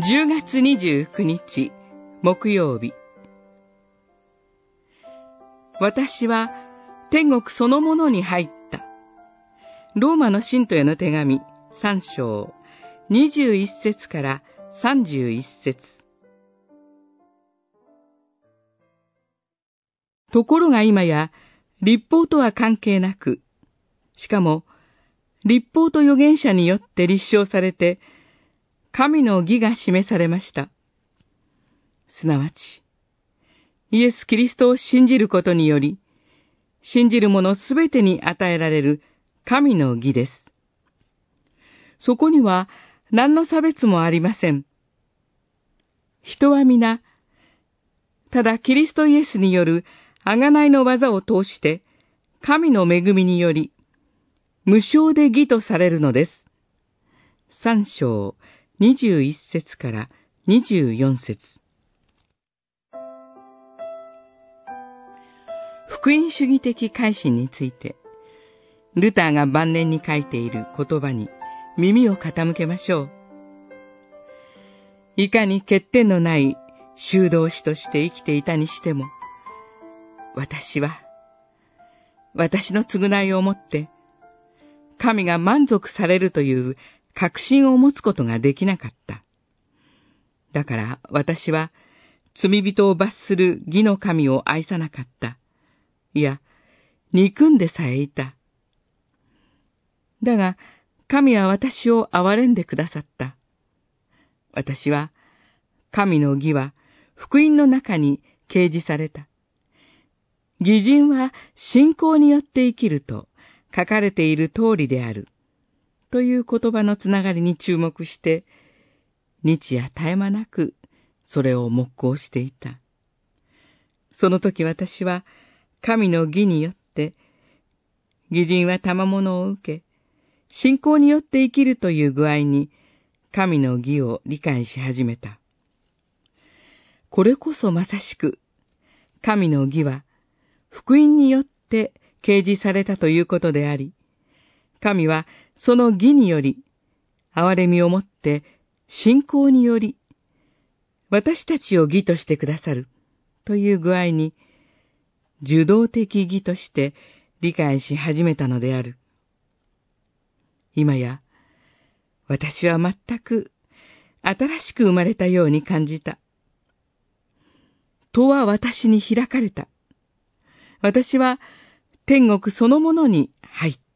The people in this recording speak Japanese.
10月29日木曜日私は天国そのものに入った。ローマの信徒への手紙3章21節から31節ところが今や立法とは関係なく、しかも立法と預言者によって立証されて、神の義が示されました。すなわち、イエス・キリストを信じることにより、信じる者すべてに与えられる神の義です。そこには何の差別もありません。人は皆、ただキリストイエスによる贖いの技を通して、神の恵みにより、無償で義とされるのです。三章二十一節から二十四節福音主義的改心について、ルターが晩年に書いている言葉に耳を傾けましょう。いかに欠点のない修道士として生きていたにしても、私は、私の償いをもって、神が満足されるという確信を持つことができなかった。だから私は罪人を罰する義の神を愛さなかった。いや、憎んでさえいた。だが、神は私を憐れんでくださった。私は、神の義は福音の中に掲示された。義人は信仰によって生きると書かれている通りである。という言葉のつながりに注目して、日夜絶え間なくそれを黙行していた。その時私は神の義によって、義人は賜物を受け、信仰によって生きるという具合に神の義を理解し始めた。これこそまさしく、神の義は福音によって掲示されたということであり、神はその義により、憐れみをもって信仰により、私たちを義としてくださるという具合に、受動的義として理解し始めたのである。今や、私は全く新しく生まれたように感じた。戸は私に開かれた。私は天国そのものに入った。